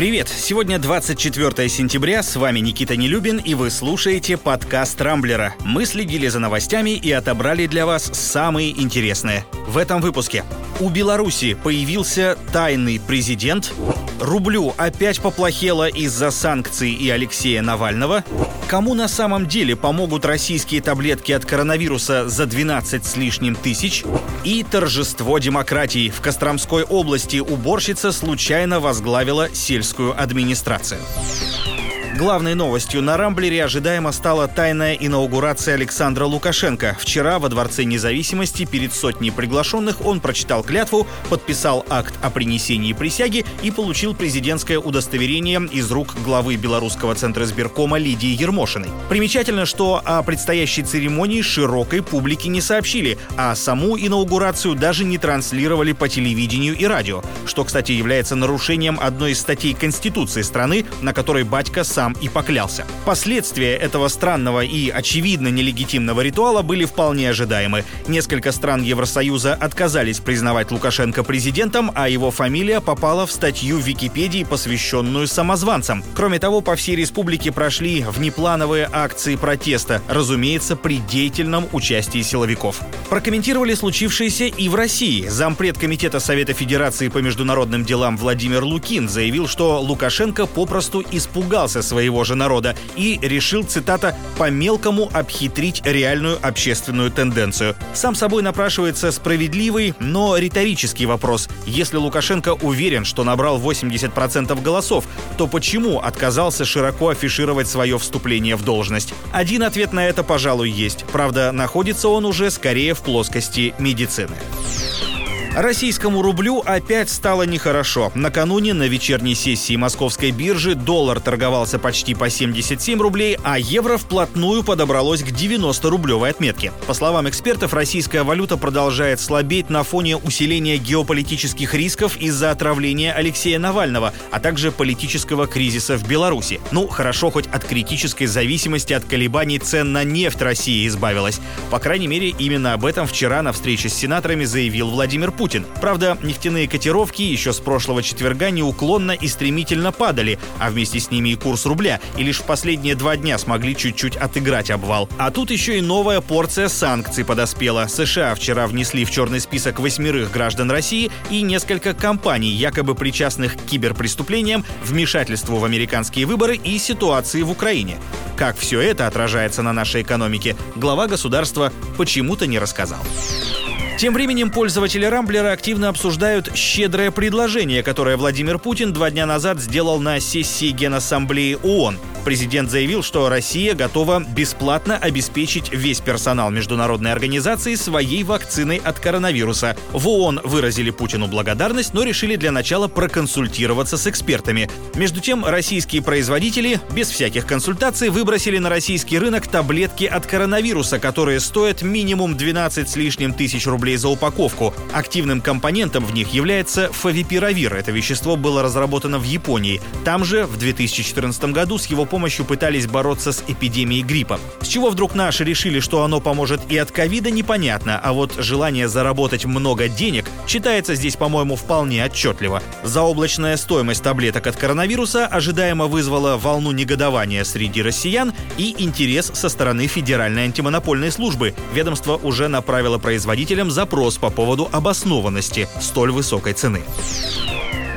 Привет! Сегодня 24 сентября, с вами Никита Нелюбин, и вы слушаете подкаст «Рамблера». Мы следили за новостями и отобрали для вас самые интересные. В этом выпуске. У Беларуси появился тайный президент, рублю опять поплохело из-за санкций и Алексея Навального, кому на самом деле помогут российские таблетки от коронавируса за 12 с лишним тысяч, и торжество демократии. В Костромской области уборщица случайно возглавила сельскую администрацию. Главной новостью на Рамблере ожидаемо стала тайная инаугурация Александра Лукашенко. Вчера во Дворце независимости перед сотней приглашенных он прочитал клятву, подписал акт о принесении присяги и получил президентское удостоверение из рук главы Белорусского центра сберкома Лидии Ермошиной. Примечательно, что о предстоящей церемонии широкой публике не сообщили, а саму инаугурацию даже не транслировали по телевидению и радио, что, кстати, является нарушением одной из статей Конституции страны, на которой батька сам сам и поклялся. Последствия этого странного и очевидно нелегитимного ритуала были вполне ожидаемы. Несколько стран Евросоюза отказались признавать Лукашенко президентом, а его фамилия попала в статью в Википедии, посвященную самозванцам. Кроме того, по всей республике прошли внеплановые акции протеста, разумеется, при деятельном участии силовиков. Прокомментировали случившееся и в России. Зампред Комитета Совета Федерации по международным делам Владимир Лукин заявил, что Лукашенко попросту испугался своего же народа и решил, цитата, «по-мелкому обхитрить реальную общественную тенденцию». Сам собой напрашивается справедливый, но риторический вопрос. Если Лукашенко уверен, что набрал 80% голосов, то почему отказался широко афишировать свое вступление в должность? Один ответ на это, пожалуй, есть. Правда, находится он уже скорее в плоскости медицины. Российскому рублю опять стало нехорошо. Накануне на вечерней сессии московской биржи доллар торговался почти по 77 рублей, а евро вплотную подобралось к 90-рублевой отметке. По словам экспертов, российская валюта продолжает слабеть на фоне усиления геополитических рисков из-за отравления Алексея Навального, а также политического кризиса в Беларуси. Ну, хорошо, хоть от критической зависимости от колебаний цен на нефть России избавилась. По крайней мере, именно об этом вчера на встрече с сенаторами заявил Владимир Путин. Правда, нефтяные котировки еще с прошлого четверга неуклонно и стремительно падали, а вместе с ними и курс рубля, и лишь в последние два дня смогли чуть-чуть отыграть обвал. А тут еще и новая порция санкций подоспела. США вчера внесли в черный список восьмерых граждан России и несколько компаний, якобы причастных к киберпреступлениям, вмешательству в американские выборы и ситуации в Украине. Как все это отражается на нашей экономике, глава государства почему-то не рассказал. Тем временем пользователи Рамблера активно обсуждают щедрое предложение, которое Владимир Путин два дня назад сделал на сессии Генассамблеи ООН. Президент заявил, что Россия готова бесплатно обеспечить весь персонал международной организации своей вакциной от коронавируса. В ООН выразили Путину благодарность, но решили для начала проконсультироваться с экспертами. Между тем, российские производители без всяких консультаций выбросили на российский рынок таблетки от коронавируса, которые стоят минимум 12 с лишним тысяч рублей за упаковку. Активным компонентом в них является фавипиравир. Это вещество было разработано в Японии. Там же в 2014 году с его помощью пытались бороться с эпидемией гриппа. С чего вдруг наши решили, что оно поможет и от ковида, непонятно, а вот желание заработать много денег читается здесь, по-моему, вполне отчетливо. Заоблачная стоимость таблеток от коронавируса ожидаемо вызвала волну негодования среди россиян и интерес со стороны Федеральной антимонопольной службы. Ведомство уже направило производителям запрос по поводу обоснованности столь высокой цены.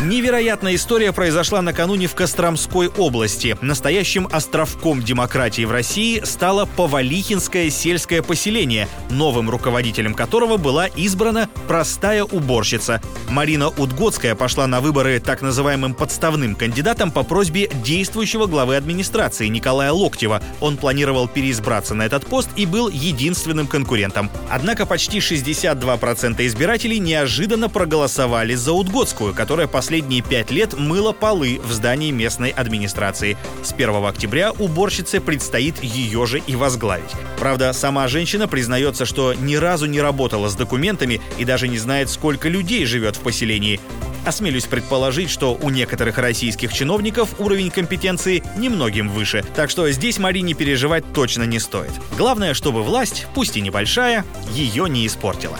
Невероятная история произошла накануне в Костромской области. Настоящим островком демократии в России стало Повалихинское сельское поселение, новым руководителем которого была избрана простая уборщица. Марина Удгодская пошла на выборы так называемым подставным кандидатом по просьбе действующего главы администрации Николая Локтева. Он планировал переизбраться на этот пост и был единственным конкурентом. Однако почти 62% избирателей неожиданно проголосовали за Удгодскую, которая последовательно последние пять лет мыла полы в здании местной администрации. С 1 октября уборщице предстоит ее же и возглавить. Правда, сама женщина признается, что ни разу не работала с документами и даже не знает, сколько людей живет в поселении. Осмелюсь предположить, что у некоторых российских чиновников уровень компетенции немногим выше, так что здесь Марине переживать точно не стоит. Главное, чтобы власть, пусть и небольшая, ее не испортила.